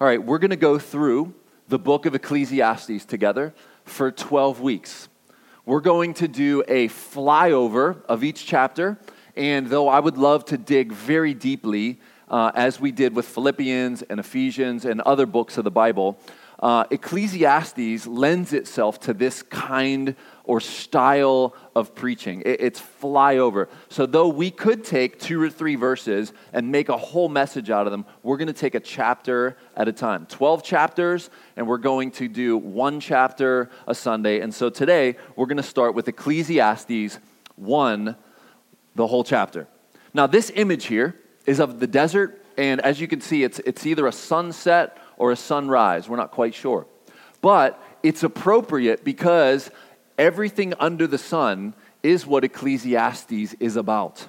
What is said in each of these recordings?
All right, we're going to go through the book of Ecclesiastes together for 12 weeks. We're going to do a flyover of each chapter, and though I would love to dig very deeply, uh, as we did with Philippians and Ephesians and other books of the Bible, uh, Ecclesiastes lends itself to this kind or style of preaching. It, it's flyover. So, though we could take two or three verses and make a whole message out of them, we're going to take a chapter at a time. 12 chapters, and we're going to do one chapter a Sunday. And so, today, we're going to start with Ecclesiastes 1, the whole chapter. Now, this image here is of the desert, and as you can see, it's, it's either a sunset or a sunrise. We're not quite sure. But it's appropriate because everything under the sun is what Ecclesiastes is about.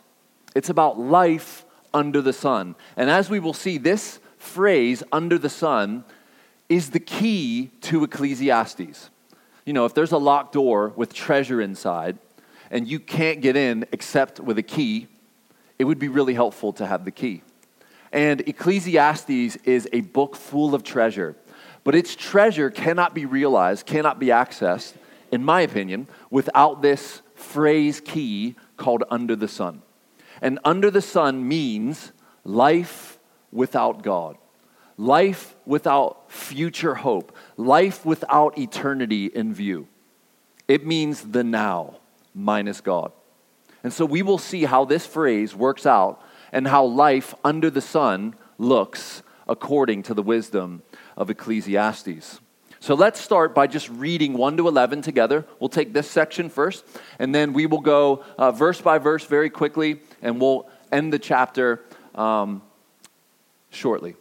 It's about life under the sun. And as we will see, this phrase, under the sun, is the key to Ecclesiastes. You know, if there's a locked door with treasure inside and you can't get in except with a key, it would be really helpful to have the key. And Ecclesiastes is a book full of treasure. But its treasure cannot be realized, cannot be accessed, in my opinion, without this phrase key called under the sun. And under the sun means life without God, life without future hope, life without eternity in view. It means the now minus God. And so we will see how this phrase works out and how life under the sun looks according to the wisdom of Ecclesiastes. So let's start by just reading 1 to 11 together. We'll take this section first, and then we will go uh, verse by verse very quickly, and we'll end the chapter um, shortly.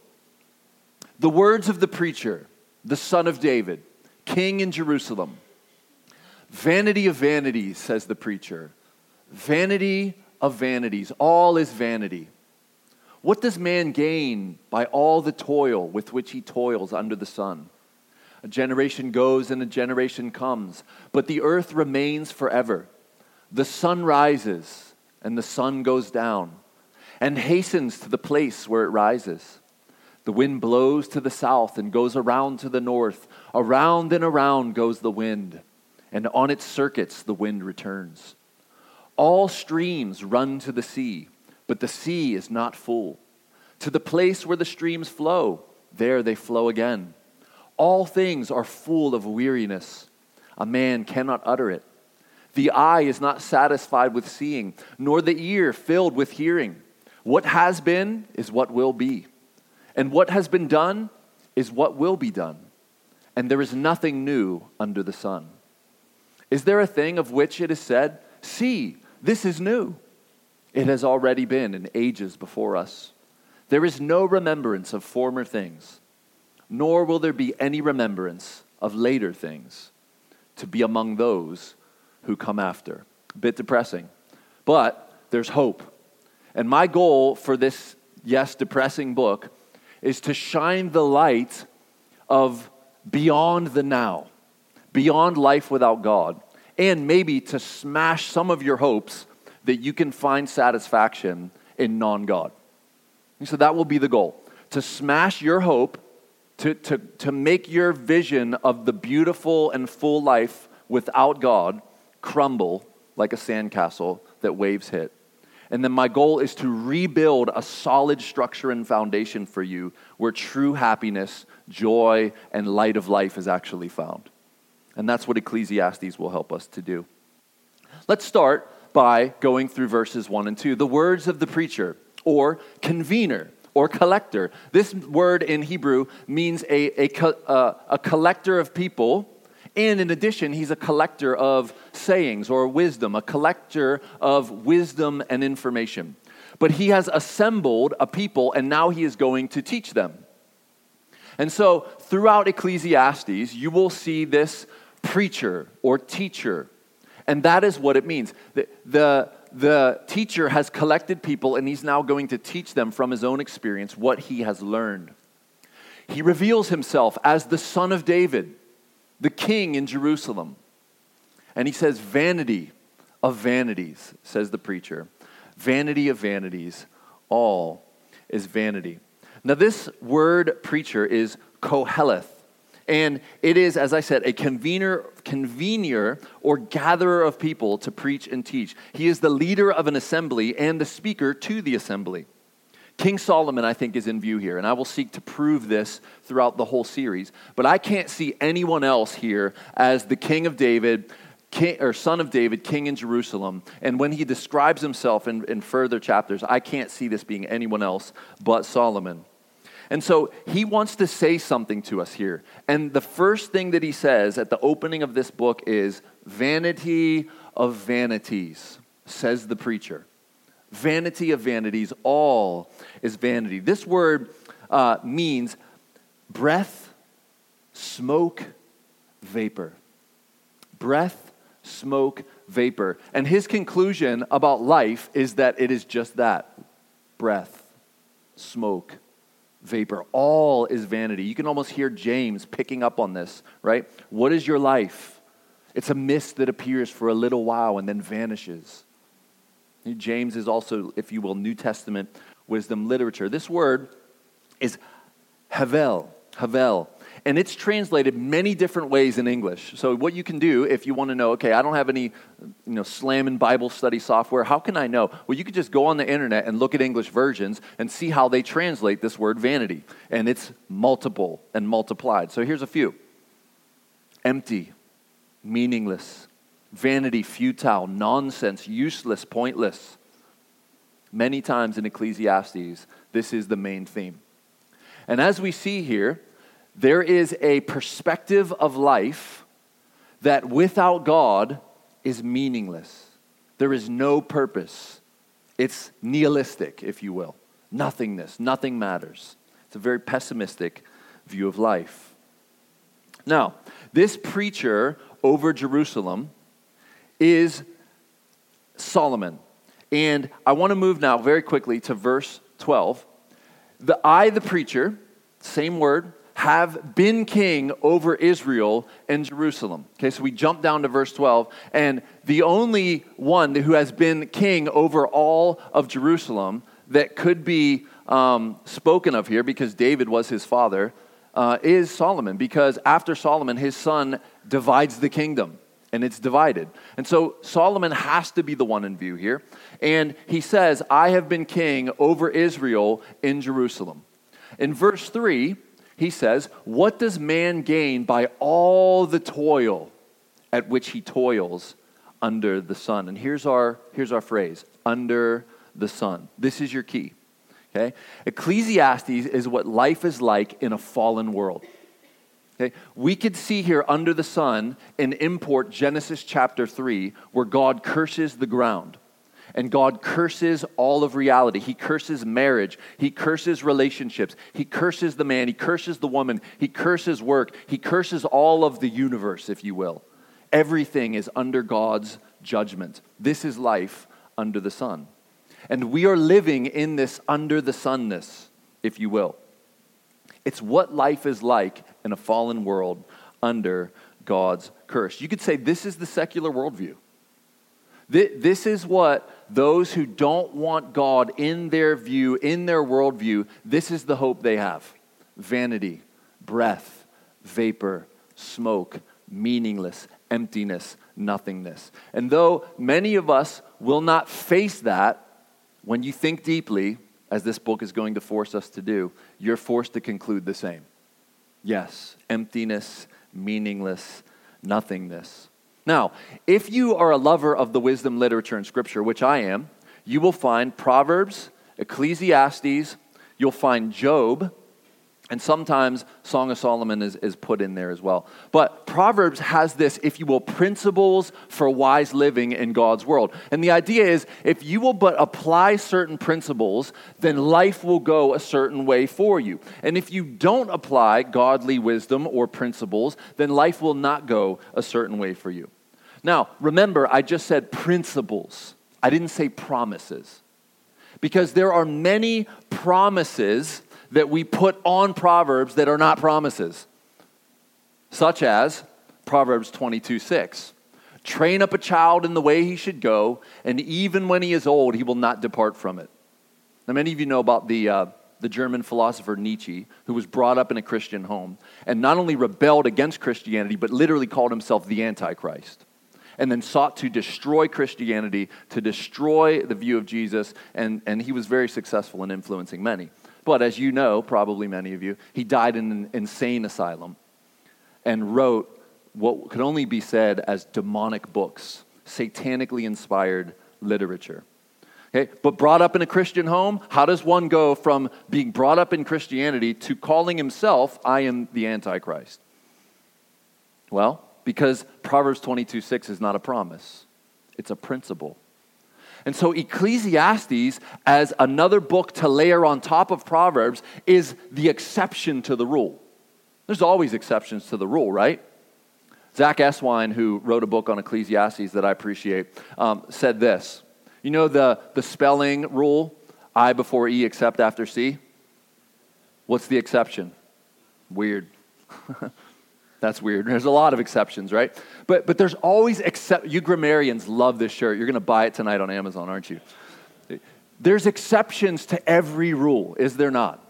The words of the preacher, the son of David, king in Jerusalem. Vanity of vanities, says the preacher. Vanity of vanities. All is vanity. What does man gain by all the toil with which he toils under the sun? A generation goes and a generation comes, but the earth remains forever. The sun rises and the sun goes down and hastens to the place where it rises. The wind blows to the south and goes around to the north. Around and around goes the wind, and on its circuits the wind returns. All streams run to the sea, but the sea is not full. To the place where the streams flow, there they flow again. All things are full of weariness. A man cannot utter it. The eye is not satisfied with seeing, nor the ear filled with hearing. What has been is what will be, and what has been done is what will be done. And there is nothing new under the sun. Is there a thing of which it is said, See, this is new. It has already been in ages before us. There is no remembrance of former things, nor will there be any remembrance of later things to be among those who come after. A bit depressing, but there's hope. And my goal for this, yes, depressing book is to shine the light of beyond the now, beyond life without God and maybe to smash some of your hopes that you can find satisfaction in non God. So that will be the goal to smash your hope, to, to, to make your vision of the beautiful and full life without God crumble like a sandcastle that waves hit. And then my goal is to rebuild a solid structure and foundation for you where true happiness, joy, and light of life is actually found. And that's what Ecclesiastes will help us to do. Let's start by going through verses 1 and 2. The words of the preacher, or convener, or collector. This word in Hebrew means a, a, uh, a collector of people. And in addition, he's a collector of sayings or wisdom, a collector of wisdom and information. But he has assembled a people, and now he is going to teach them. And so, throughout Ecclesiastes, you will see this preacher or teacher. And that is what it means. The, the, the teacher has collected people and he's now going to teach them from his own experience what he has learned. He reveals himself as the son of David, the king in Jerusalem. And he says, Vanity of vanities, says the preacher. Vanity of vanities, all is vanity. Now, this word preacher is koheleth. And it is, as I said, a convener, convener or gatherer of people to preach and teach. He is the leader of an assembly and the speaker to the assembly. King Solomon, I think, is in view here, and I will seek to prove this throughout the whole series. But I can't see anyone else here as the king of David, king, or son of David, king in Jerusalem. And when he describes himself in, in further chapters, I can't see this being anyone else but Solomon. And so he wants to say something to us here. And the first thing that he says at the opening of this book is vanity of vanities, says the preacher. Vanity of vanities, all is vanity. This word uh, means breath, smoke, vapor. Breath, smoke, vapor. And his conclusion about life is that it is just that breath, smoke, vapor. All is vanity. You can almost hear James picking up on this, right? What is your life? It's a mist that appears for a little while and then vanishes. James is also, if you will, New Testament wisdom literature. This word is havel, havel. And it's translated many different ways in English. So, what you can do if you want to know, okay, I don't have any you know, slamming Bible study software, how can I know? Well, you could just go on the internet and look at English versions and see how they translate this word vanity. And it's multiple and multiplied. So, here's a few empty, meaningless, vanity, futile, nonsense, useless, pointless. Many times in Ecclesiastes, this is the main theme. And as we see here, there is a perspective of life that without God is meaningless. There is no purpose. It's nihilistic, if you will. Nothingness, nothing matters. It's a very pessimistic view of life. Now, this preacher over Jerusalem is Solomon. And I want to move now very quickly to verse 12. The I, the preacher, same word, have been king over Israel and Jerusalem. Okay, so we jump down to verse 12, and the only one who has been king over all of Jerusalem that could be um, spoken of here, because David was his father, uh, is Solomon, because after Solomon, his son divides the kingdom and it's divided. And so Solomon has to be the one in view here. And he says, I have been king over Israel in Jerusalem. In verse 3, he says, What does man gain by all the toil at which he toils under the sun? And here's our, here's our phrase under the sun. This is your key. Okay? Ecclesiastes is what life is like in a fallen world. Okay? We could see here under the sun and import Genesis chapter 3, where God curses the ground. And God curses all of reality. He curses marriage. He curses relationships. He curses the man. He curses the woman. He curses work. He curses all of the universe, if you will. Everything is under God's judgment. This is life under the sun. And we are living in this under the sunness, if you will. It's what life is like in a fallen world under God's curse. You could say this is the secular worldview. This is what those who don't want God in their view, in their worldview, this is the hope they have vanity, breath, vapor, smoke, meaningless, emptiness, nothingness. And though many of us will not face that, when you think deeply, as this book is going to force us to do, you're forced to conclude the same. Yes, emptiness, meaningless, nothingness. Now, if you are a lover of the wisdom literature and scripture, which I am, you will find Proverbs, Ecclesiastes, you'll find Job, and sometimes Song of Solomon is, is put in there as well. But Proverbs has this, if you will, principles for wise living in God's world. And the idea is if you will but apply certain principles, then life will go a certain way for you. And if you don't apply godly wisdom or principles, then life will not go a certain way for you. Now, remember, I just said principles, I didn't say promises. Because there are many promises that we put on Proverbs that are not promises, such as Proverbs 22 6. Train up a child in the way he should go, and even when he is old, he will not depart from it. Now, many of you know about the, uh, the German philosopher Nietzsche, who was brought up in a Christian home and not only rebelled against Christianity, but literally called himself the Antichrist and then sought to destroy Christianity, to destroy the view of Jesus, and, and he was very successful in influencing many. But as you know, probably many of you, he died in an insane asylum and wrote what could only be said as demonic books, satanically inspired literature. Okay? But brought up in a Christian home, how does one go from being brought up in Christianity to calling himself, I am the Antichrist? Well, because Proverbs 22 6 is not a promise, it's a principle. And so, Ecclesiastes, as another book to layer on top of Proverbs, is the exception to the rule. There's always exceptions to the rule, right? Zach Eswine, who wrote a book on Ecclesiastes that I appreciate, um, said this. You know the, the spelling rule I before E except after C? What's the exception? Weird. That's weird. There's a lot of exceptions, right? But, but there's always except. You grammarians love this shirt. You're going to buy it tonight on Amazon, aren't you? There's exceptions to every rule, is there not?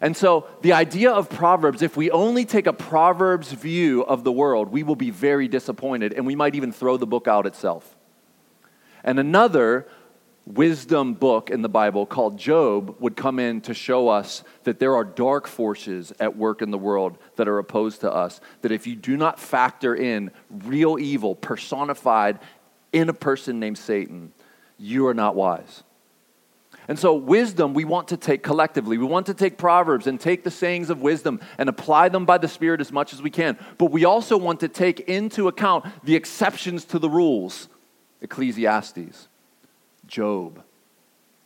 And so the idea of Proverbs, if we only take a Proverbs view of the world, we will be very disappointed and we might even throw the book out itself. And another wisdom book in the Bible called Job would come in to show us that there are dark forces at work in the world that are opposed to us. That if you do not factor in real evil personified in a person named Satan, you are not wise. And so, wisdom we want to take collectively. We want to take Proverbs and take the sayings of wisdom and apply them by the Spirit as much as we can. But we also want to take into account the exceptions to the rules. Ecclesiastes. Job.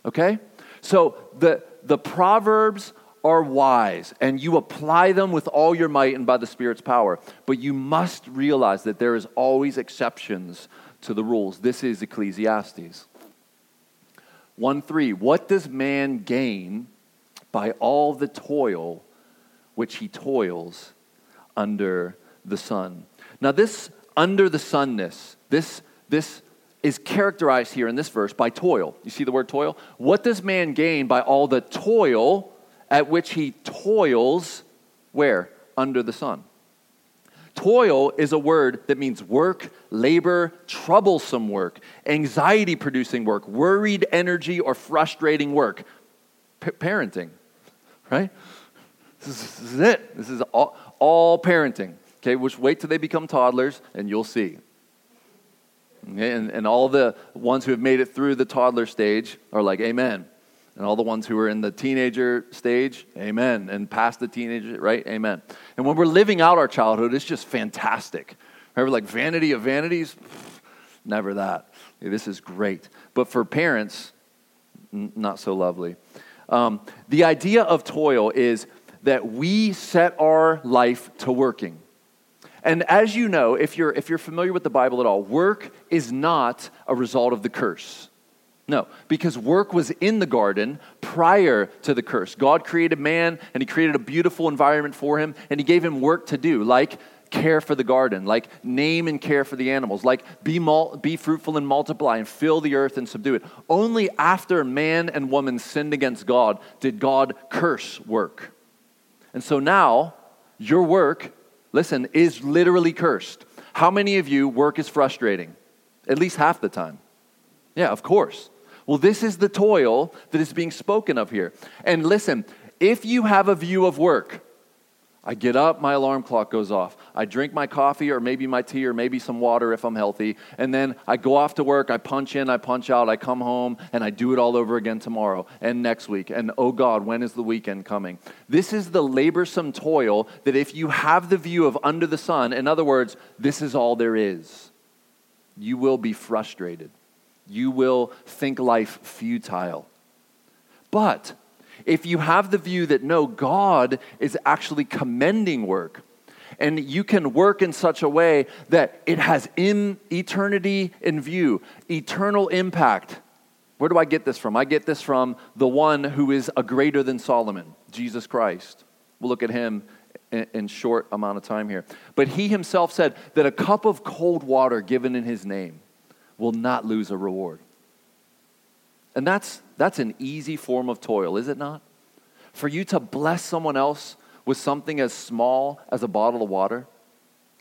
Okay? So the, the Proverbs are wise and you apply them with all your might and by the Spirit's power. But you must realize that there is always exceptions to the rules. This is Ecclesiastes. 1 3. What does man gain by all the toil which he toils under the sun? Now, this under the sunness, this, this is characterized here in this verse by toil. You see the word toil? What does man gain by all the toil at which he toils where? Under the sun. Toil is a word that means work, labor, troublesome work, anxiety producing work, worried energy, or frustrating work. P- parenting, right? This is, it. This is all, all parenting. Okay, which wait till they become toddlers and you'll see. And, and all the ones who have made it through the toddler stage are like, Amen. And all the ones who are in the teenager stage, amen. And past the teenager, right? Amen. And when we're living out our childhood, it's just fantastic. Remember, like vanity of vanities? Never that. This is great. But for parents, not so lovely. Um, the idea of toil is that we set our life to working. And as you know, if you're, if you're familiar with the Bible at all, work is not a result of the curse. No, because work was in the garden prior to the curse. God created man and he created a beautiful environment for him and he gave him work to do, like care for the garden, like name and care for the animals, like be, mul- be fruitful and multiply and fill the earth and subdue it. Only after man and woman sinned against God did God curse work. And so now your work listen, is literally cursed. How many of you work is frustrating? At least half the time. Yeah, of course. Well, this is the toil that is being spoken of here. And listen, if you have a view of work, I get up, my alarm clock goes off. I drink my coffee or maybe my tea or maybe some water if I'm healthy. And then I go off to work, I punch in, I punch out, I come home, and I do it all over again tomorrow and next week. And oh God, when is the weekend coming? This is the laborsome toil that if you have the view of under the sun, in other words, this is all there is, you will be frustrated. You will think life futile. But if you have the view that no, God is actually commending work, and you can work in such a way that it has in eternity in view, eternal impact. Where do I get this from? I get this from the one who is a greater than Solomon, Jesus Christ. We'll look at him in, short amount of time here. But he himself said that a cup of cold water given in his name will not lose a reward. And that's, that's an easy form of toil, is it not? For you to bless someone else with something as small as a bottle of water,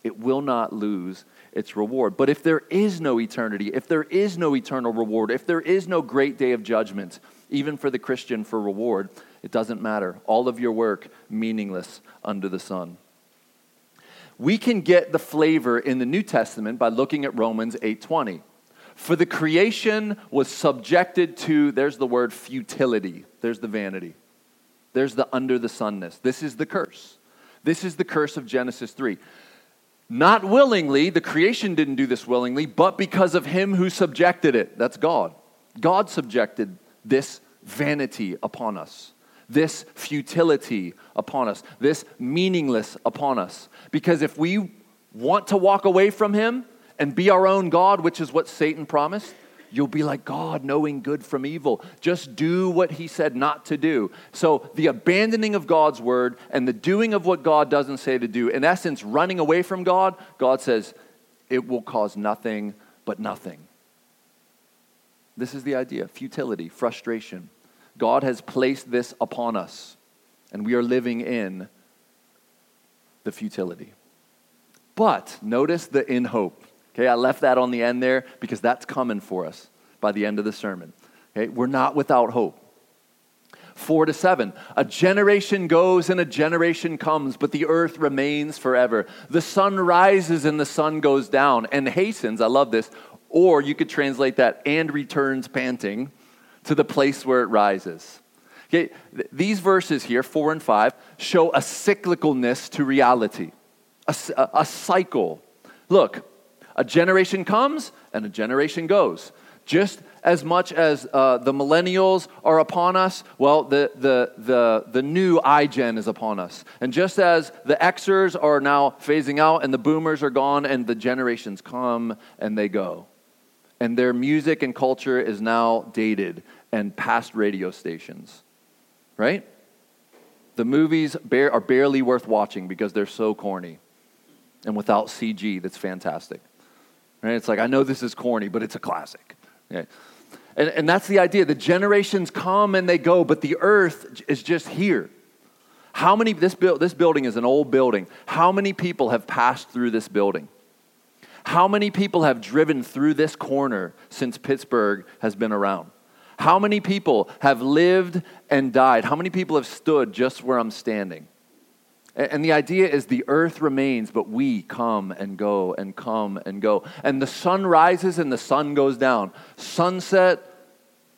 it will not lose its reward. But if there is no eternity, if there is no eternal reward, if there is no great day of judgment, even for the Christian for reward, it doesn't matter. All of your work meaningless under the sun. We can get the flavor in the New Testament by looking at Romans 8:20. For the creation was subjected to there's the word futility. There's the vanity. There's the under the sunness. This is the curse. This is the curse of Genesis 3. Not willingly, the creation didn't do this willingly, but because of him who subjected it. That's God. God subjected this vanity upon us, this futility upon us, this meaningless upon us. Because if we want to walk away from him and be our own God, which is what Satan promised, You'll be like God, knowing good from evil. Just do what He said not to do. So, the abandoning of God's word and the doing of what God doesn't say to do, in essence, running away from God, God says it will cause nothing but nothing. This is the idea futility, frustration. God has placed this upon us, and we are living in the futility. But notice the in hope. Okay, I left that on the end there because that's coming for us by the end of the sermon. Okay, we're not without hope. Four to seven. A generation goes and a generation comes, but the earth remains forever. The sun rises and the sun goes down and hastens. I love this. Or you could translate that and returns panting to the place where it rises. Okay, th- these verses here, four and five, show a cyclicalness to reality, a, a, a cycle. Look, a generation comes and a generation goes. Just as much as uh, the millennials are upon us, well, the, the, the, the new iGen is upon us. And just as the Xers are now phasing out and the boomers are gone and the generations come and they go. And their music and culture is now dated and past radio stations, right? The movies are barely worth watching because they're so corny and without CG that's fantastic. Right? It's like, I know this is corny, but it's a classic. And, and that's the idea. The generations come and they go, but the earth is just here. How many, this, bu- this building is an old building. How many people have passed through this building? How many people have driven through this corner since Pittsburgh has been around? How many people have lived and died? How many people have stood just where I'm standing? And the idea is the earth remains, but we come and go and come and go. And the sun rises and the sun goes down. Sunset,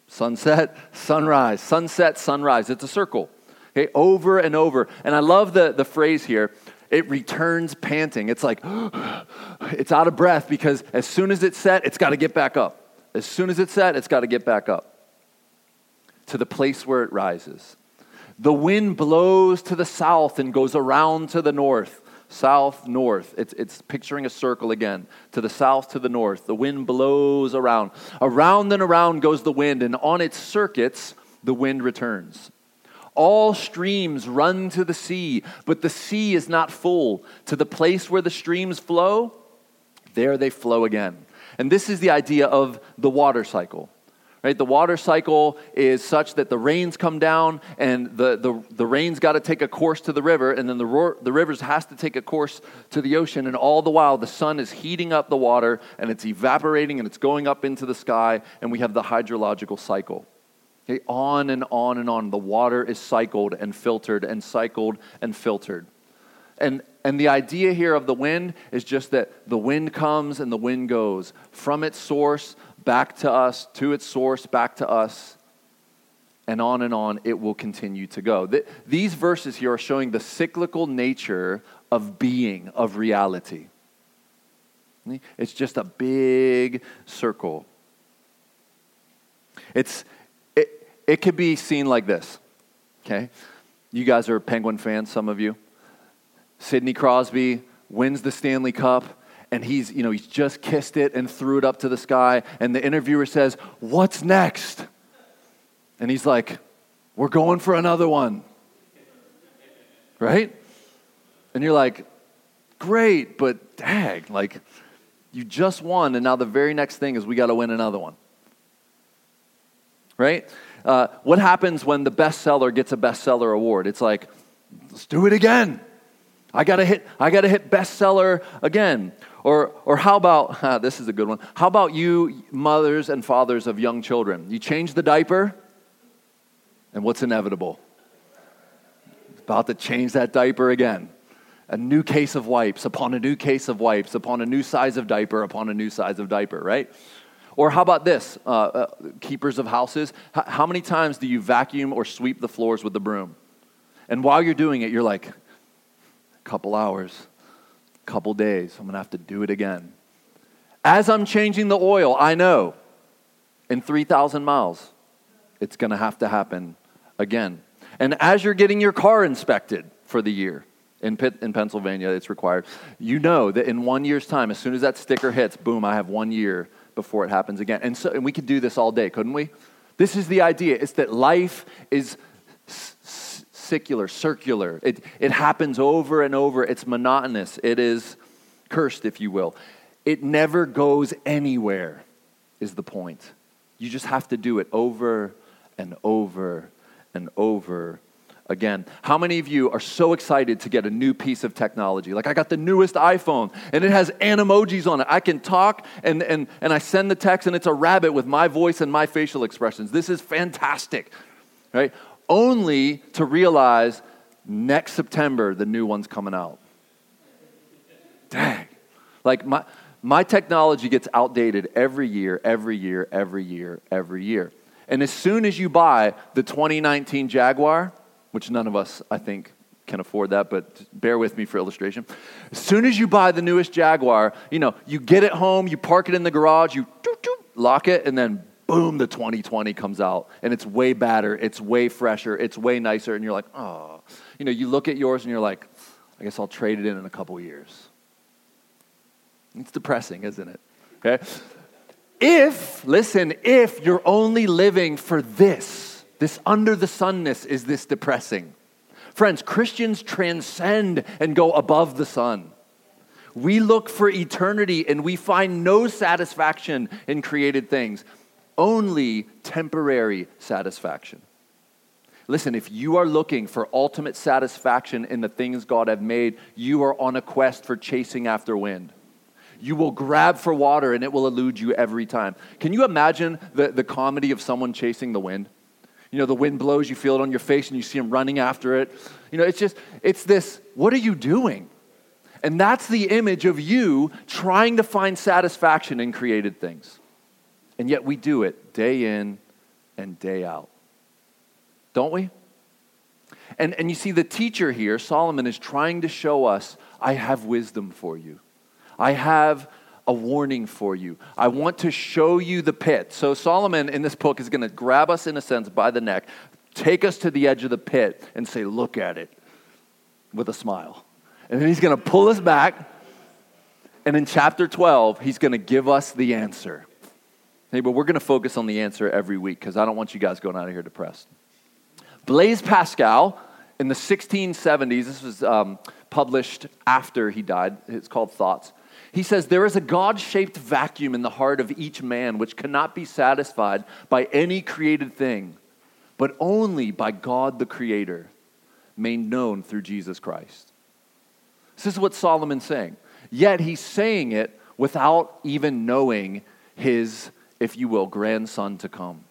sunset, sunrise, sunset, sunrise. It's a circle, okay, over and over. And I love the, the phrase here it returns panting. It's like, it's out of breath because as soon as it's set, it's got to get back up. As soon as it's set, it's got to get back up to the place where it rises. The wind blows to the south and goes around to the north. South, north. It's, it's picturing a circle again. To the south, to the north. The wind blows around. Around and around goes the wind, and on its circuits, the wind returns. All streams run to the sea, but the sea is not full. To the place where the streams flow, there they flow again. And this is the idea of the water cycle. Right? The water cycle is such that the rains come down and the, the, the rains got to take a course to the river, and then the, ro- the rivers has to take a course to the ocean. And all the while, the sun is heating up the water and it's evaporating and it's going up into the sky, and we have the hydrological cycle. Okay? On and on and on. The water is cycled and filtered and cycled and filtered. And, and the idea here of the wind is just that the wind comes and the wind goes from its source back to us, to its source, back to us, and on and on it will continue to go. These verses here are showing the cyclical nature of being, of reality. It's just a big circle. It's, it, it could be seen like this, okay? You guys are Penguin fans, some of you. Sidney Crosby wins the Stanley Cup and he's, you know, he's just kissed it and threw it up to the sky. And the interviewer says, What's next? And he's like, We're going for another one. Right? And you're like, Great, but dang, like, you just won, and now the very next thing is we got to win another one. right? Uh, what happens when the bestseller gets a bestseller award? It's like, let's do it again. I gotta hit, I gotta hit bestseller again. Or, or how about, uh, this is a good one. How about you, mothers and fathers of young children? You change the diaper, and what's inevitable? About to change that diaper again. A new case of wipes upon a new case of wipes upon a new size of diaper upon a new size of diaper, right? Or how about this, uh, uh, keepers of houses? H- how many times do you vacuum or sweep the floors with the broom? And while you're doing it, you're like, a couple hours, couple days, I'm gonna have to do it again. As I'm changing the oil, I know in 3,000 miles, it's gonna have to happen again. And as you're getting your car inspected for the year, in, Pitt, in Pennsylvania, it's required. You know that in one year's time, as soon as that sticker hits, boom, I have one year before it happens again. And, so, and we could do this all day, couldn't we? This is the idea. It's that life is secular, circular. It, it happens over and over. It's monotonous. It is cursed, if you will. It never goes anywhere, is the point. You just have to do it over and over and over again. How many of you are so excited to get a new piece of technology? Like, I got the newest iPhone and it has animojis on it. I can talk and, and, and I send the text and it's a rabbit with my voice and my facial expressions. This is fantastic, right? Only to realize next September the new one's coming out. Dang. Like, my, my technology gets outdated every year, every year, every year, every year. And as soon as you buy the 2019 Jaguar, which none of us, I think, can afford that, but bear with me for illustration. As soon as you buy the newest Jaguar, you know, you get it home, you park it in the garage, you lock it, and then boom, the 2020 comes out. And it's way better, it's way fresher, it's way nicer. And you're like, oh. You know, you look at yours and you're like, I guess I'll trade it in in a couple years. It's depressing, isn't it? Okay? If, listen, if you're only living for this, this under the sunness is this depressing. Friends, Christians transcend and go above the sun. We look for eternity and we find no satisfaction in created things, only temporary satisfaction. Listen, if you are looking for ultimate satisfaction in the things God have made, you are on a quest for chasing after wind. You will grab for water and it will elude you every time. Can you imagine the, the comedy of someone chasing the wind? You know, the wind blows, you feel it on your face, and you see them running after it. You know, it's just, it's this, what are you doing? And that's the image of you trying to find satisfaction in created things. And yet we do it day in and day out. Don't we? And, and you see, the teacher here, Solomon, is trying to show us I have wisdom for you. I have a warning for you. I want to show you the pit. So, Solomon in this book is going to grab us, in a sense, by the neck, take us to the edge of the pit, and say, Look at it with a smile. And then he's going to pull us back. And in chapter 12, he's going to give us the answer. Hey, but we're going to focus on the answer every week because I don't want you guys going out of here depressed. Blaise Pascal in the 1670s, this was um, published after he died. It's called Thoughts. He says, There is a God shaped vacuum in the heart of each man which cannot be satisfied by any created thing, but only by God the Creator, made known through Jesus Christ. This is what Solomon's saying. Yet he's saying it without even knowing his, if you will, grandson to come.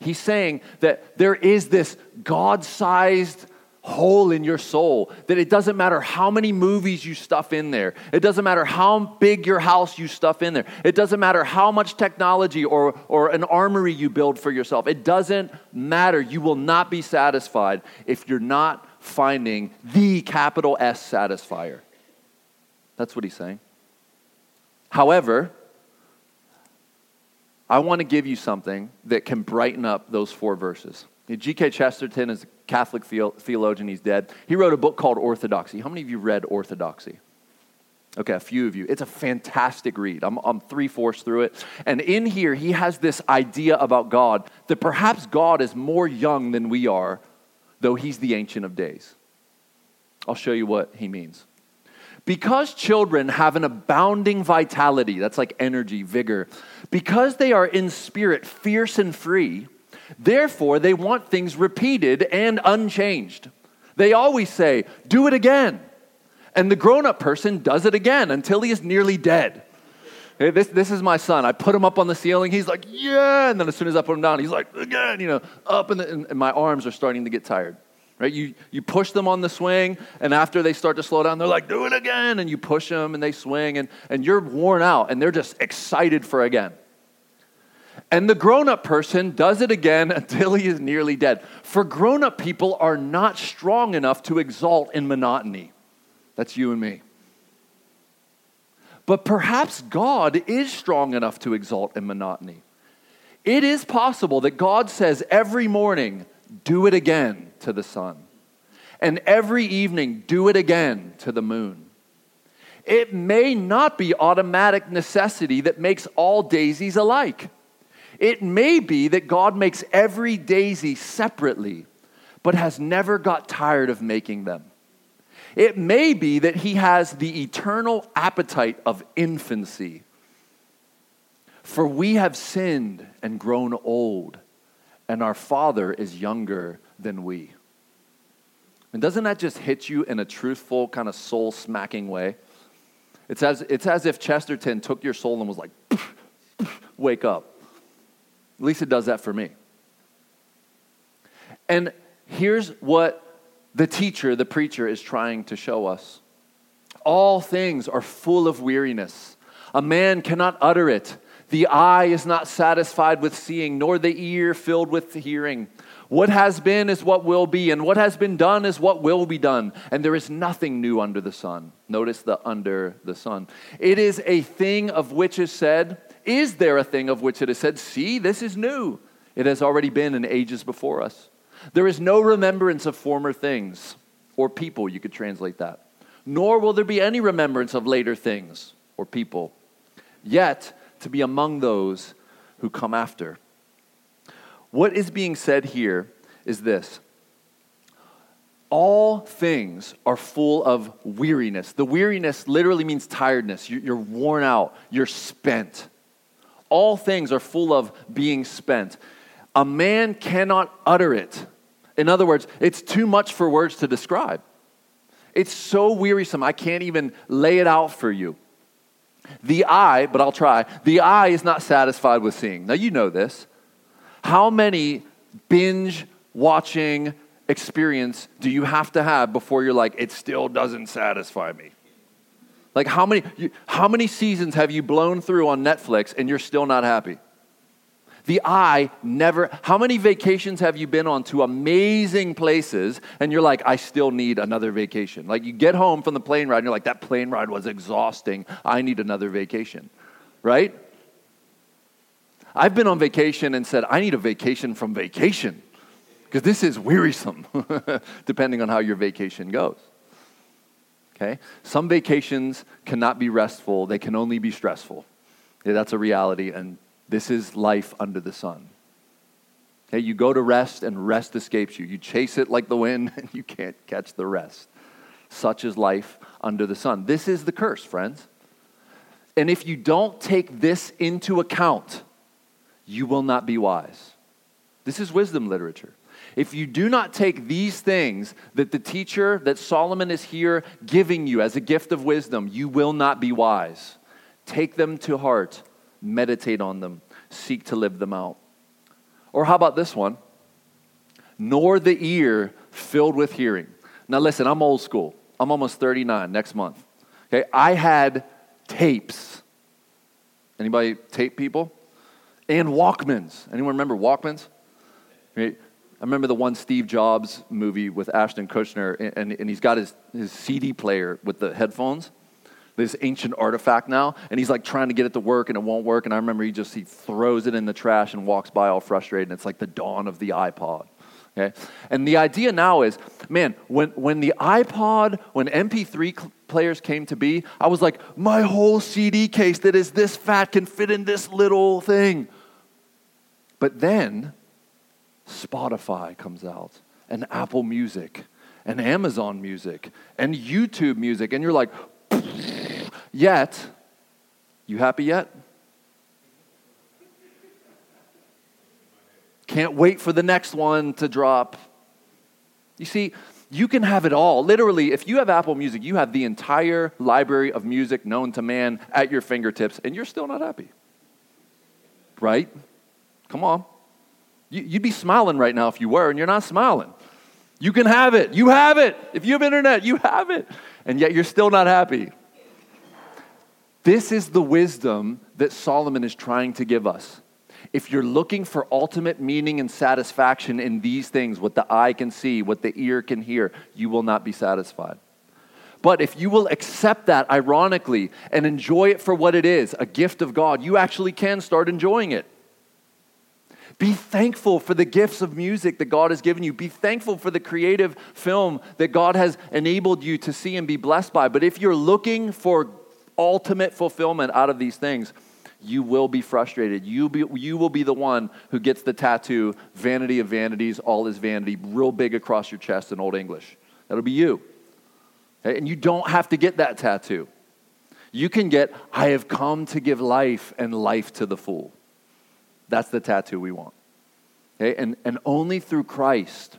He's saying that there is this God sized hole in your soul that it doesn't matter how many movies you stuff in there it doesn't matter how big your house you stuff in there it doesn't matter how much technology or, or an armory you build for yourself it doesn't matter. You will not be satisfied if you're not finding the capital s satisfier. That's what he's saying. However i want to give you something that can brighten up those four verses G.K. Chesterton is a Catholic theologian, he's dead. He wrote a book called Orthodoxy. How many of you read Orthodoxy? Okay, a few of you. It's a fantastic read. I'm, I'm three fourths through it. And in here, he has this idea about God that perhaps God is more young than we are, though he's the Ancient of Days. I'll show you what he means. Because children have an abounding vitality, that's like energy, vigor, because they are in spirit fierce and free, therefore they want things repeated and unchanged. They always say, Do it again. And the grown up person does it again until he is nearly dead. Hey, this, this is my son. I put him up on the ceiling. He's like, Yeah. And then as soon as I put him down, he's like, Again, you know, up, the, and my arms are starting to get tired right? You, you push them on the swing, and after they start to slow down, they're like, do it again. And you push them, and they swing, and, and you're worn out, and they're just excited for again. And the grown up person does it again until he is nearly dead. For grown up people are not strong enough to exalt in monotony. That's you and me. But perhaps God is strong enough to exalt in monotony. It is possible that God says every morning, do it again to the sun. And every evening, do it again to the moon. It may not be automatic necessity that makes all daisies alike. It may be that God makes every daisy separately, but has never got tired of making them. It may be that He has the eternal appetite of infancy. For we have sinned and grown old and our Father is younger than we. And doesn't that just hit you in a truthful, kind of soul smacking way? It's as, it's as if Chesterton took your soul and was like, wake up. At least it does that for me. And here's what the teacher, the preacher, is trying to show us all things are full of weariness. A man cannot utter it. The eye is not satisfied with seeing, nor the ear filled with hearing. What has been is what will be, and what has been done is what will be done. And there is nothing new under the sun. Notice the under the sun. It is a thing of which is said, Is there a thing of which it is said, See, this is new? It has already been in ages before us. There is no remembrance of former things, or people, you could translate that. Nor will there be any remembrance of later things, or people. Yet, to be among those who come after. What is being said here is this all things are full of weariness. The weariness literally means tiredness. You're worn out, you're spent. All things are full of being spent. A man cannot utter it. In other words, it's too much for words to describe. It's so wearisome, I can't even lay it out for you. The eye, but I'll try, the eye is not satisfied with seeing. Now, you know this. How many binge watching experience do you have to have before you're like, it still doesn't satisfy me? Like, how many, how many seasons have you blown through on Netflix and you're still not happy? The eye never, how many vacations have you been on to amazing places and you're like, I still need another vacation? Like you get home from the plane ride and you're like, that plane ride was exhausting. I need another vacation, right? I've been on vacation and said, I need a vacation from vacation because this is wearisome, depending on how your vacation goes. Okay? Some vacations cannot be restful, they can only be stressful. Yeah, that's a reality, and this is life under the sun. Okay, you go to rest and rest escapes you. You chase it like the wind and you can't catch the rest. Such is life under the sun. This is the curse, friends. And if you don't take this into account, you will not be wise. This is wisdom literature. If you do not take these things that the teacher, that Solomon is here giving you as a gift of wisdom, you will not be wise. Take them to heart meditate on them, seek to live them out. Or how about this one? Nor the ear filled with hearing. Now, listen, I'm old school. I'm almost 39 next month. Okay, I had tapes. Anybody tape people? And Walkmans. Anyone remember Walkmans? I remember the one Steve Jobs movie with Ashton Kutcher, and, and, and he's got his, his CD player with the headphones this ancient artifact now, and he's like trying to get it to work and it won't work. And I remember he just he throws it in the trash and walks by all frustrated, and it's like the dawn of the iPod. Okay? And the idea now is, man, when, when the iPod, when MP3 cl- players came to be, I was like, my whole CD case that is this fat can fit in this little thing. But then Spotify comes out and Apple Music and Amazon Music and YouTube Music, and you're like, Yet, you happy yet? Can't wait for the next one to drop. You see, you can have it all. Literally, if you have Apple Music, you have the entire library of music known to man at your fingertips, and you're still not happy. Right? Come on. You'd be smiling right now if you were, and you're not smiling. You can have it. You have it. If you have internet, you have it. And yet you're still not happy. This is the wisdom that Solomon is trying to give us. If you're looking for ultimate meaning and satisfaction in these things, what the eye can see, what the ear can hear, you will not be satisfied. But if you will accept that ironically and enjoy it for what it is, a gift of God, you actually can start enjoying it. Be thankful for the gifts of music that God has given you. Be thankful for the creative film that God has enabled you to see and be blessed by. But if you're looking for ultimate fulfillment out of these things, you will be frustrated. You, be, you will be the one who gets the tattoo, vanity of vanities, all is vanity, real big across your chest in Old English. That'll be you. Okay? And you don't have to get that tattoo. You can get, I have come to give life and life to the full. That's the tattoo we want. Okay? And, and only through Christ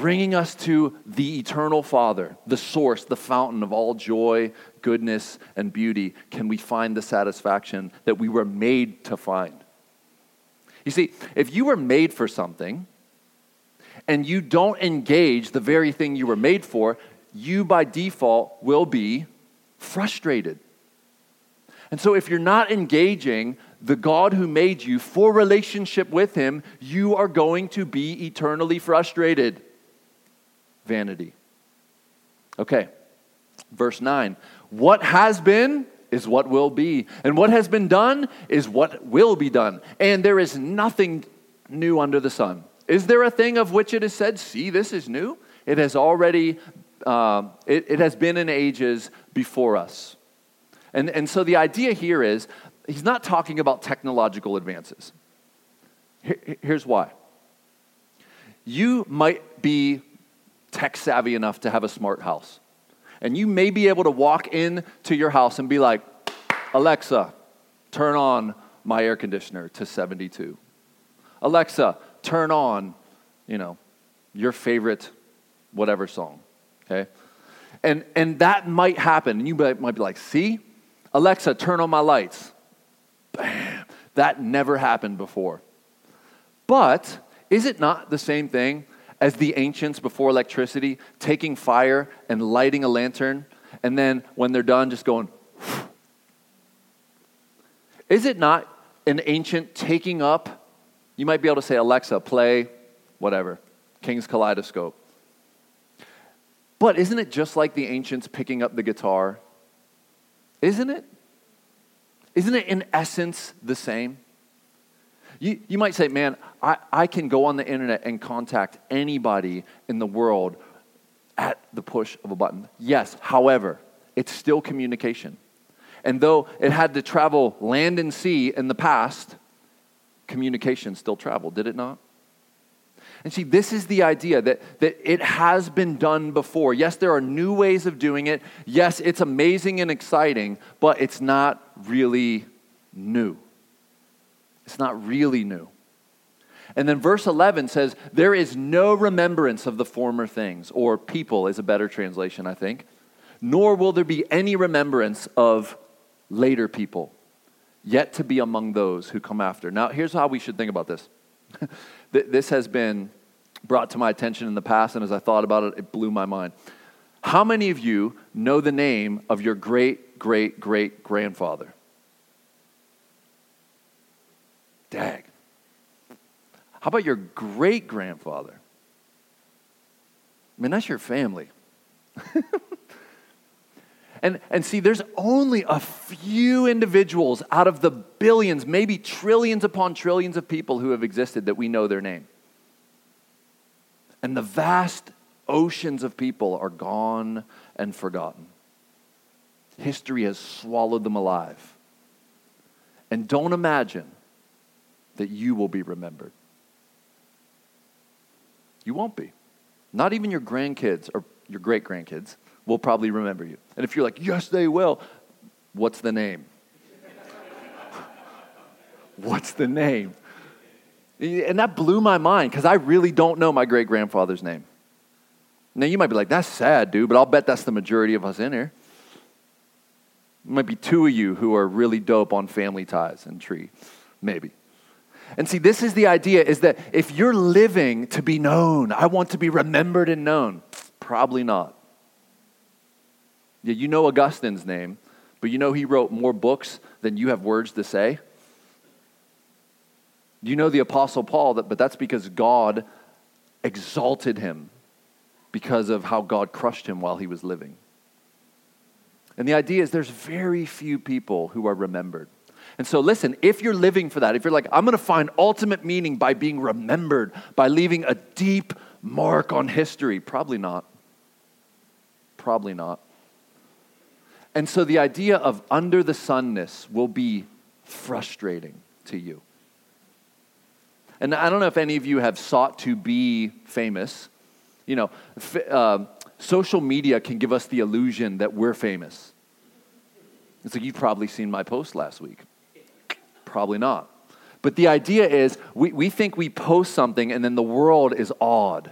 bringing us to the eternal Father, the source, the fountain of all joy, goodness, and beauty, can we find the satisfaction that we were made to find. You see, if you were made for something and you don't engage the very thing you were made for, you by default will be frustrated. And so, if you're not engaging the God who made you for relationship with Him, you are going to be eternally frustrated vanity. Okay, verse 9. What has been is what will be, and what has been done is what will be done. And there is nothing new under the sun. Is there a thing of which it is said, See, this is new? It has already, uh, it, it has been in ages before us. And, and so the idea here is he's not talking about technological advances. Here, here's why. You might be tech savvy enough to have a smart house. And you may be able to walk into your house and be like, Alexa, turn on my air conditioner to 72. Alexa, turn on, you know, your favorite whatever song, okay? And, and that might happen. And you might, might be like, see? Alexa, turn on my lights. Bam. That never happened before. But is it not the same thing as the ancients before electricity, taking fire and lighting a lantern, and then when they're done, just going. Is it not an ancient taking up? You might be able to say, Alexa, play whatever, Kings Kaleidoscope. But isn't it just like the ancients picking up the guitar? Isn't it? Isn't it in essence the same? You, you might say, man, I, I can go on the internet and contact anybody in the world at the push of a button. Yes, however, it's still communication. And though it had to travel land and sea in the past, communication still traveled, did it not? And see, this is the idea that, that it has been done before. Yes, there are new ways of doing it. Yes, it's amazing and exciting, but it's not really new. It's not really new. And then verse 11 says, There is no remembrance of the former things, or people is a better translation, I think, nor will there be any remembrance of later people, yet to be among those who come after. Now, here's how we should think about this. this has been brought to my attention in the past, and as I thought about it, it blew my mind. How many of you know the name of your great, great, great grandfather? Dag. How about your great grandfather? I mean, that's your family. and, and see, there's only a few individuals out of the billions, maybe trillions upon trillions of people who have existed that we know their name. And the vast oceans of people are gone and forgotten. History has swallowed them alive. And don't imagine that you will be remembered. You won't be. Not even your grandkids or your great grandkids will probably remember you. And if you're like, yes, they will, What's the name? What's the name? And that blew my mind because I really don't know my great grandfather's name. Now, you might be like, that's sad, dude, but I'll bet that's the majority of us in here. Might be two of you who are really dope on family ties and tree. Maybe. And see, this is the idea is that if you're living to be known, I want to be remembered and known, probably not. Yeah, you know Augustine's name, but you know he wrote more books than you have words to say. You know the Apostle Paul, but that's because God exalted him because of how God crushed him while he was living. And the idea is there's very few people who are remembered. And so, listen, if you're living for that, if you're like, I'm going to find ultimate meaning by being remembered, by leaving a deep mark on history, probably not. Probably not. And so, the idea of under the sunness will be frustrating to you. And I don't know if any of you have sought to be famous. You know, uh, social media can give us the illusion that we're famous. It's like, you've probably seen my post last week. Probably not. But the idea is we, we think we post something and then the world is awed.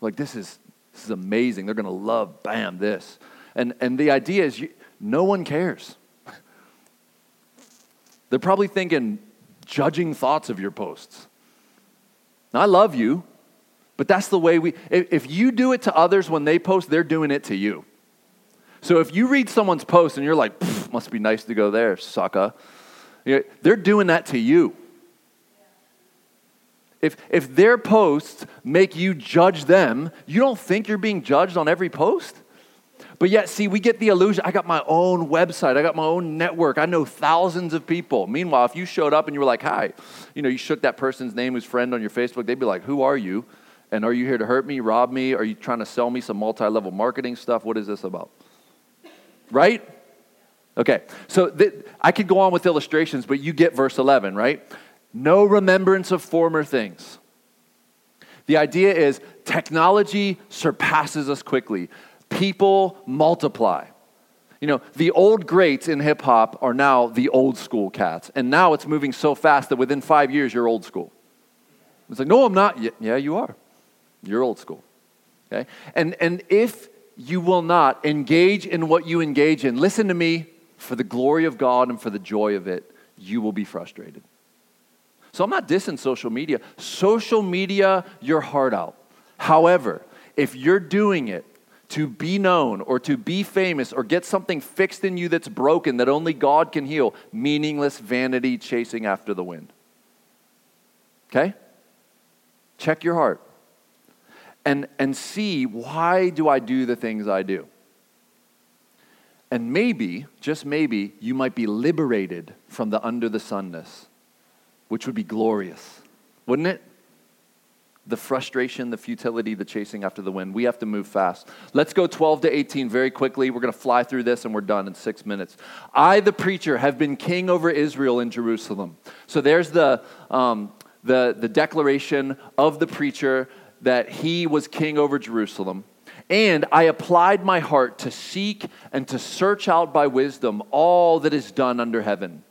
Like, this is, this is amazing. They're going to love, bam, this. And, and the idea is you, no one cares. They're probably thinking judging thoughts of your posts. Now, I love you, but that's the way we, if you do it to others when they post, they're doing it to you. So if you read someone's post and you're like, must be nice to go there, sucker, they're doing that to you. If, if their posts make you judge them, you don't think you're being judged on every post? But yet, see, we get the illusion. I got my own website. I got my own network. I know thousands of people. Meanwhile, if you showed up and you were like, hi, you know, you shook that person's name, who's friend on your Facebook, they'd be like, who are you? And are you here to hurt me, rob me? Are you trying to sell me some multi level marketing stuff? What is this about? Right? Okay, so th- I could go on with illustrations, but you get verse 11, right? No remembrance of former things. The idea is technology surpasses us quickly, people multiply. You know, the old greats in hip hop are now the old school cats. And now it's moving so fast that within five years, you're old school. It's like, no, I'm not. Yeah, you are. You're old school. Okay? And, and if you will not engage in what you engage in, listen to me, for the glory of God and for the joy of it, you will be frustrated. So I'm not dissing social media. Social media, your heart out. However, if you're doing it to be known or to be famous or get something fixed in you that's broken that only God can heal, meaningless vanity chasing after the wind. Okay? Check your heart and, and see why do I do the things I do? And maybe, just maybe, you might be liberated from the under the sunness, which would be glorious, wouldn't it? The frustration, the futility, the chasing after the wind. We have to move fast. Let's go 12 to 18 very quickly. We're going to fly through this and we're done in six minutes. I, the preacher, have been king over Israel in Jerusalem. So there's the, um, the, the declaration of the preacher that he was king over Jerusalem. And I applied my heart to seek and to search out by wisdom all that is done under heaven.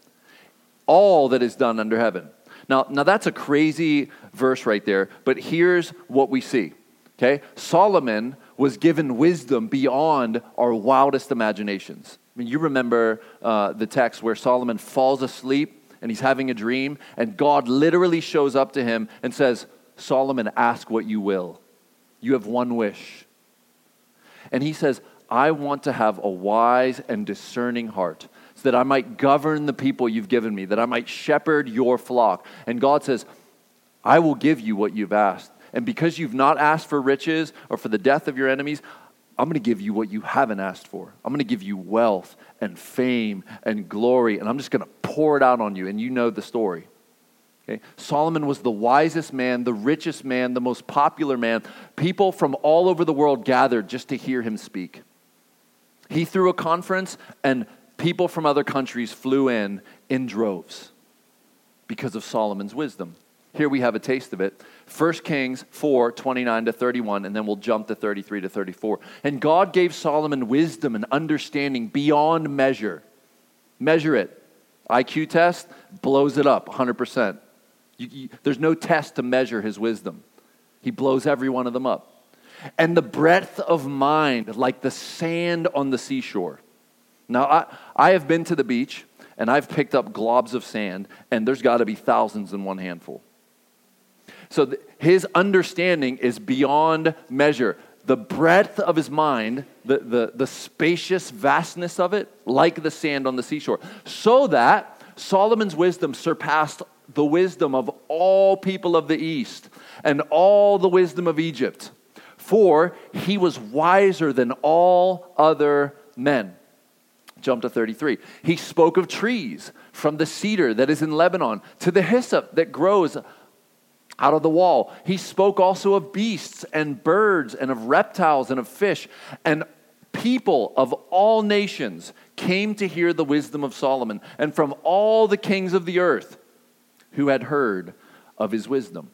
All that is done under heaven. Now, now that's a crazy verse right there, but here's what we see. Okay? Solomon was given wisdom beyond our wildest imaginations. I mean, you remember uh, the text where Solomon falls asleep and he's having a dream, and God literally shows up to him and says, Solomon, ask what you will. You have one wish. And he says, I want to have a wise and discerning heart so that I might govern the people you've given me, that I might shepherd your flock. And God says, I will give you what you've asked. And because you've not asked for riches or for the death of your enemies, I'm going to give you what you haven't asked for. I'm going to give you wealth and fame and glory, and I'm just going to pour it out on you. And you know the story. Okay? Solomon was the wisest man, the richest man, the most popular man. People from all over the world gathered just to hear him speak. He threw a conference, and people from other countries flew in in droves because of Solomon's wisdom. Here we have a taste of it. 1 Kings 4 29 to 31, and then we'll jump to 33 to 34. And God gave Solomon wisdom and understanding beyond measure. Measure it. IQ test blows it up 100%. You, you, there's no test to measure his wisdom. He blows every one of them up. And the breadth of mind, like the sand on the seashore. Now, I, I have been to the beach and I've picked up globs of sand, and there's got to be thousands in one handful. So th- his understanding is beyond measure. The breadth of his mind, the, the, the spacious vastness of it, like the sand on the seashore. So that Solomon's wisdom surpassed the wisdom of all people of the East and all the wisdom of Egypt. For he was wiser than all other men. Jump to 33. He spoke of trees, from the cedar that is in Lebanon to the hyssop that grows out of the wall. He spoke also of beasts and birds and of reptiles and of fish. And people of all nations came to hear the wisdom of Solomon, and from all the kings of the earth who had heard of his wisdom.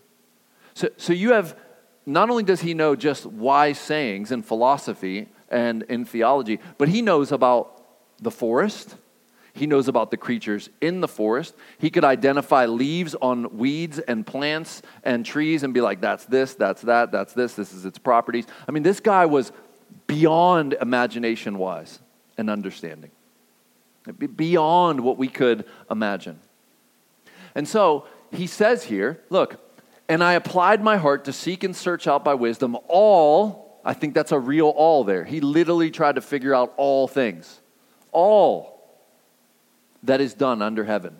So, so you have, not only does he know just wise sayings in philosophy and in theology, but he knows about the forest. He knows about the creatures in the forest. He could identify leaves on weeds and plants and trees and be like, that's this, that's that, that's this, this is its properties. I mean, this guy was beyond imagination wise and understanding, beyond what we could imagine. And so he says here, look, and I applied my heart to seek and search out by wisdom all, I think that's a real all there. He literally tried to figure out all things. All that is done under heaven.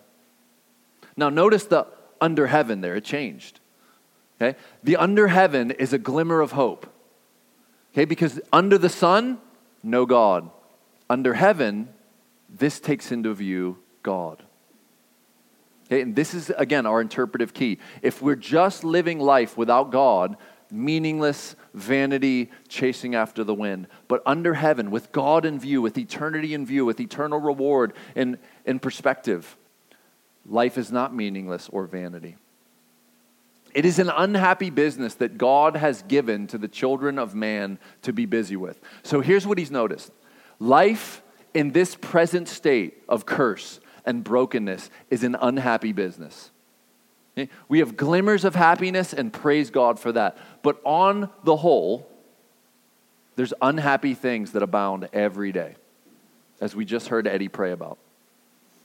Now, notice the under heaven there, it changed. Okay? The under heaven is a glimmer of hope. Okay, because under the sun, no God. Under heaven, this takes into view God. Okay, and this is, again, our interpretive key. If we're just living life without God, meaningless vanity chasing after the wind. But under heaven, with God in view, with eternity in view, with eternal reward in, in perspective, life is not meaningless or vanity. It is an unhappy business that God has given to the children of man to be busy with. So here's what he's noticed life in this present state of curse and brokenness is an unhappy business. Eh? We have glimmers of happiness and praise God for that. But on the whole, there's unhappy things that abound every day, as we just heard Eddie pray about.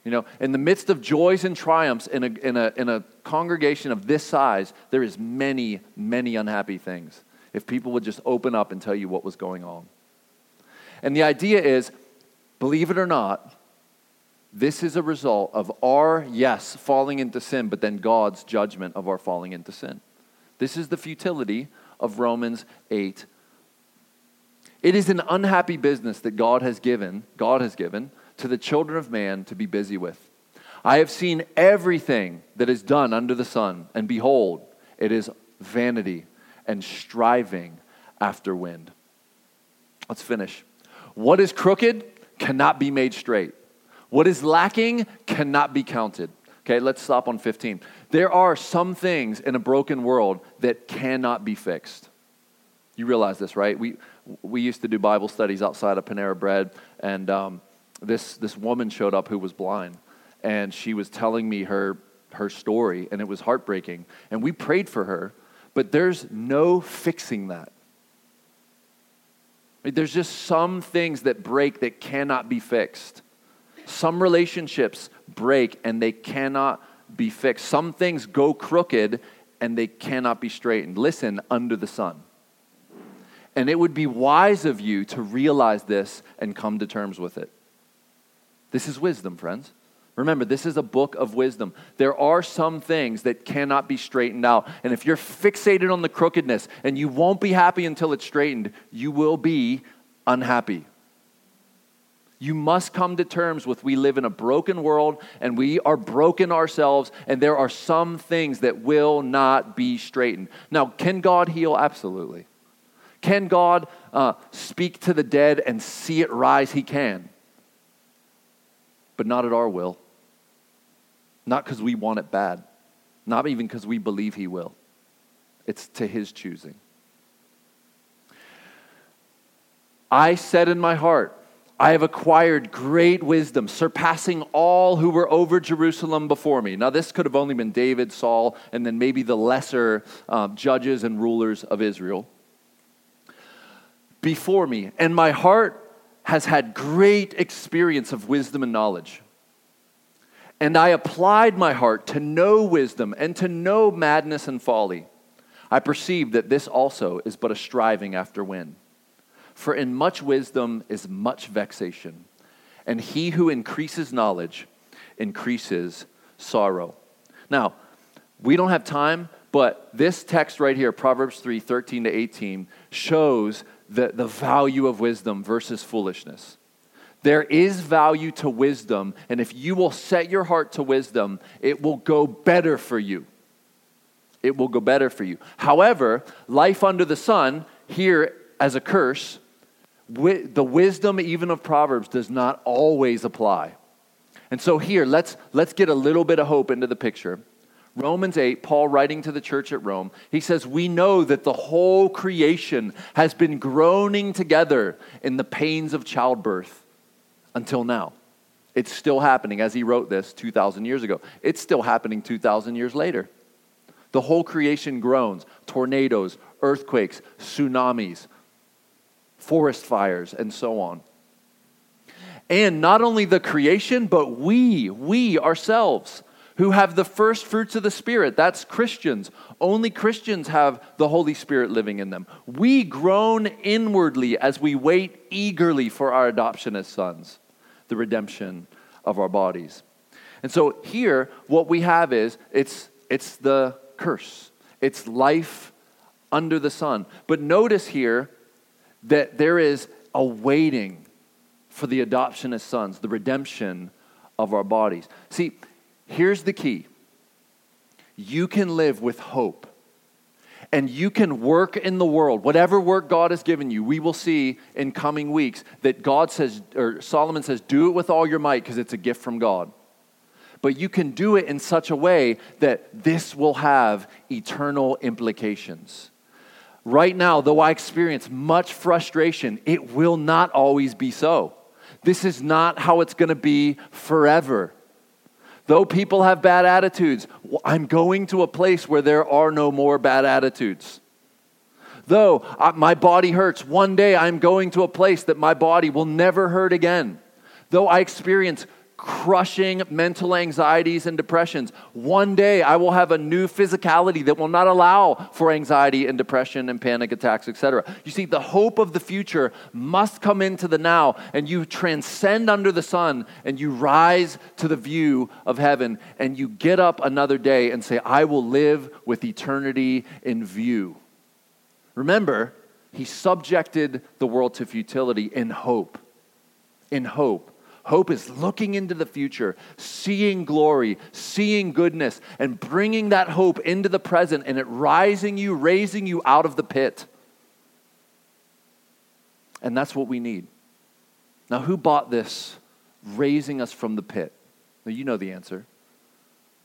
You know, in the midst of joys and triumphs in a, in a, in a congregation of this size, there is many, many unhappy things. If people would just open up and tell you what was going on. And the idea is, believe it or not, this is a result of our, yes, falling into sin, but then God's judgment of our falling into sin. This is the futility of Romans 8. It is an unhappy business that God has given, God has given to the children of man to be busy with. I have seen everything that is done under the sun, and behold, it is vanity and striving after wind. Let's finish. What is crooked cannot be made straight. What is lacking cannot be counted. Okay, let's stop on 15. There are some things in a broken world that cannot be fixed. You realize this, right? We, we used to do Bible studies outside of Panera Bread, and um, this, this woman showed up who was blind, and she was telling me her, her story, and it was heartbreaking. And we prayed for her, but there's no fixing that. There's just some things that break that cannot be fixed. Some relationships break and they cannot be fixed. Some things go crooked and they cannot be straightened. Listen, under the sun. And it would be wise of you to realize this and come to terms with it. This is wisdom, friends. Remember, this is a book of wisdom. There are some things that cannot be straightened out. And if you're fixated on the crookedness and you won't be happy until it's straightened, you will be unhappy. You must come to terms with we live in a broken world and we are broken ourselves, and there are some things that will not be straightened. Now, can God heal? Absolutely. Can God uh, speak to the dead and see it rise? He can. But not at our will. Not because we want it bad. Not even because we believe He will. It's to His choosing. I said in my heart, I have acquired great wisdom, surpassing all who were over Jerusalem before me. Now, this could have only been David, Saul, and then maybe the lesser um, judges and rulers of Israel. Before me, and my heart has had great experience of wisdom and knowledge. And I applied my heart to know wisdom and to know madness and folly. I perceive that this also is but a striving after wind. For in much wisdom is much vexation, and he who increases knowledge increases sorrow. Now, we don't have time, but this text right here, Proverbs 3 13 to 18, shows the, the value of wisdom versus foolishness. There is value to wisdom, and if you will set your heart to wisdom, it will go better for you. It will go better for you. However, life under the sun, here as a curse, the wisdom even of Proverbs does not always apply. And so here, let's, let's get a little bit of hope into the picture. Romans 8, Paul writing to the church at Rome, he says, We know that the whole creation has been groaning together in the pains of childbirth until now. It's still happening as he wrote this 2,000 years ago. It's still happening 2,000 years later. The whole creation groans tornadoes, earthquakes, tsunamis, forest fires, and so on. And not only the creation, but we, we ourselves, who have the first fruits of the Spirit. That's Christians. Only Christians have the Holy Spirit living in them. We groan inwardly as we wait eagerly for our adoption as sons, the redemption of our bodies. And so here, what we have is it's, it's the curse, it's life under the sun. But notice here, that there is a waiting for the adoption as sons, the redemption of our bodies. See, here's the key you can live with hope. And you can work in the world, whatever work God has given you. We will see in coming weeks that God says, or Solomon says, do it with all your might because it's a gift from God. But you can do it in such a way that this will have eternal implications. Right now, though I experience much frustration, it will not always be so. This is not how it's going to be forever. Though people have bad attitudes, I'm going to a place where there are no more bad attitudes. Though uh, my body hurts, one day I'm going to a place that my body will never hurt again. Though I experience crushing mental anxieties and depressions. One day I will have a new physicality that will not allow for anxiety and depression and panic attacks, etc. You see, the hope of the future must come into the now, and you transcend under the sun and you rise to the view of heaven, and you get up another day and say, I will live with eternity in view. Remember, he subjected the world to futility in hope. In hope Hope is looking into the future, seeing glory, seeing goodness, and bringing that hope into the present and it rising you, raising you out of the pit. And that's what we need. Now, who bought this raising us from the pit? Well, you know the answer.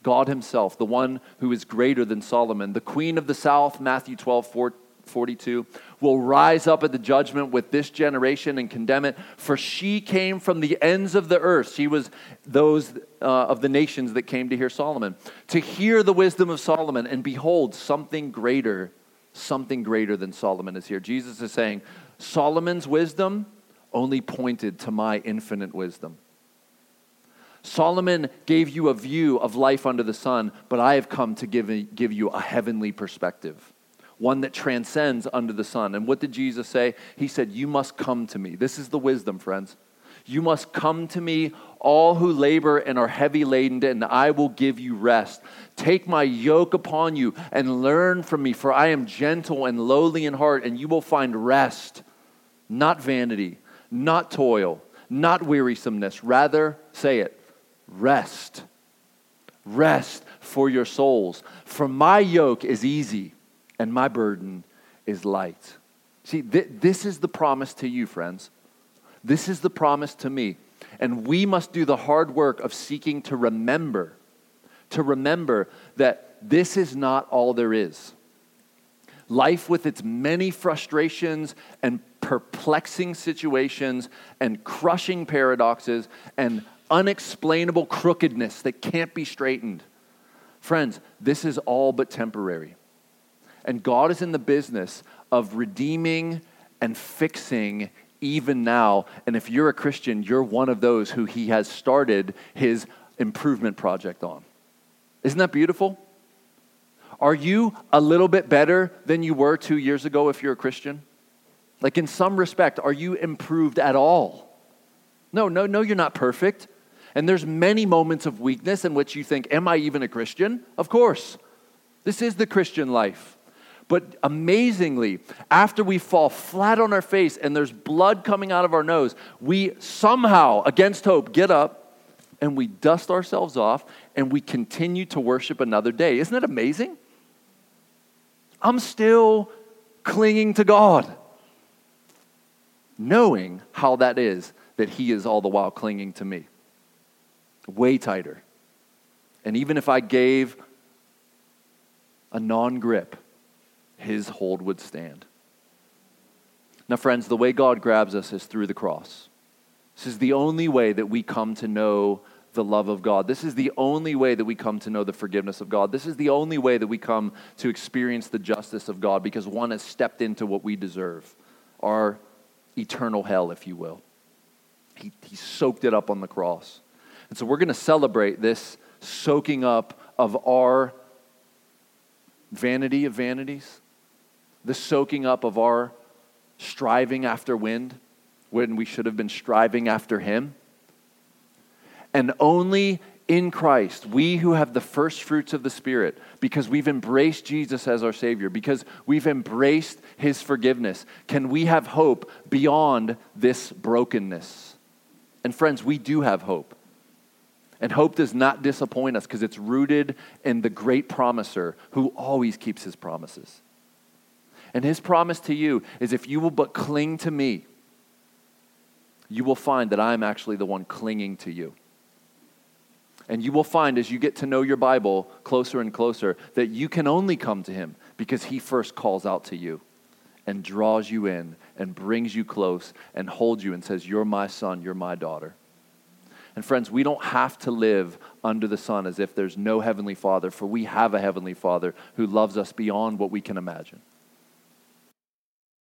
God Himself, the one who is greater than Solomon, the Queen of the South, Matthew 12, 14. 42, will rise up at the judgment with this generation and condemn it. For she came from the ends of the earth. She was those uh, of the nations that came to hear Solomon, to hear the wisdom of Solomon. And behold, something greater, something greater than Solomon is here. Jesus is saying, Solomon's wisdom only pointed to my infinite wisdom. Solomon gave you a view of life under the sun, but I have come to give, give you a heavenly perspective one that transcends under the sun. And what did Jesus say? He said, You must come to me. This is the wisdom, friends. You must come to me, all who labor and are heavy laden, and I will give you rest. Take my yoke upon you and learn from me, for I am gentle and lowly in heart, and you will find rest, not vanity, not toil, not wearisomeness. Rather, say it, rest. Rest for your souls. For my yoke is easy and my burden is light. See, th- this is the promise to you, friends. This is the promise to me. And we must do the hard work of seeking to remember, to remember that this is not all there is. Life with its many frustrations and perplexing situations and crushing paradoxes and unexplainable crookedness that can't be straightened. Friends, this is all but temporary. And God is in the business of redeeming and fixing even now. And if you're a Christian, you're one of those who He has started His improvement project on. Isn't that beautiful? Are you a little bit better than you were two years ago if you're a Christian? Like, in some respect, are you improved at all? No, no, no, you're not perfect. And there's many moments of weakness in which you think, Am I even a Christian? Of course. This is the Christian life. But amazingly, after we fall flat on our face and there's blood coming out of our nose, we somehow, against hope, get up and we dust ourselves off and we continue to worship another day. Isn't it amazing? I'm still clinging to God, knowing how that is that He is all the while clinging to me. Way tighter. And even if I gave a non grip, His hold would stand. Now, friends, the way God grabs us is through the cross. This is the only way that we come to know the love of God. This is the only way that we come to know the forgiveness of God. This is the only way that we come to experience the justice of God because one has stepped into what we deserve our eternal hell, if you will. He, he soaked it up on the cross. And so we're going to celebrate this soaking up of our vanity of vanities, the soaking up of our striving after wind when we should have been striving after Him. And only in Christ, we who have the first fruits of the Spirit, because we've embraced Jesus as our Savior, because we've embraced His forgiveness, can we have hope beyond this brokenness. And friends, we do have hope. And hope does not disappoint us because it's rooted in the great promiser who always keeps his promises. And his promise to you is if you will but cling to me, you will find that I'm actually the one clinging to you. And you will find as you get to know your Bible closer and closer that you can only come to him because he first calls out to you and draws you in and brings you close and holds you and says, You're my son, you're my daughter. And friends, we don't have to live under the sun as if there's no heavenly father, for we have a heavenly father who loves us beyond what we can imagine.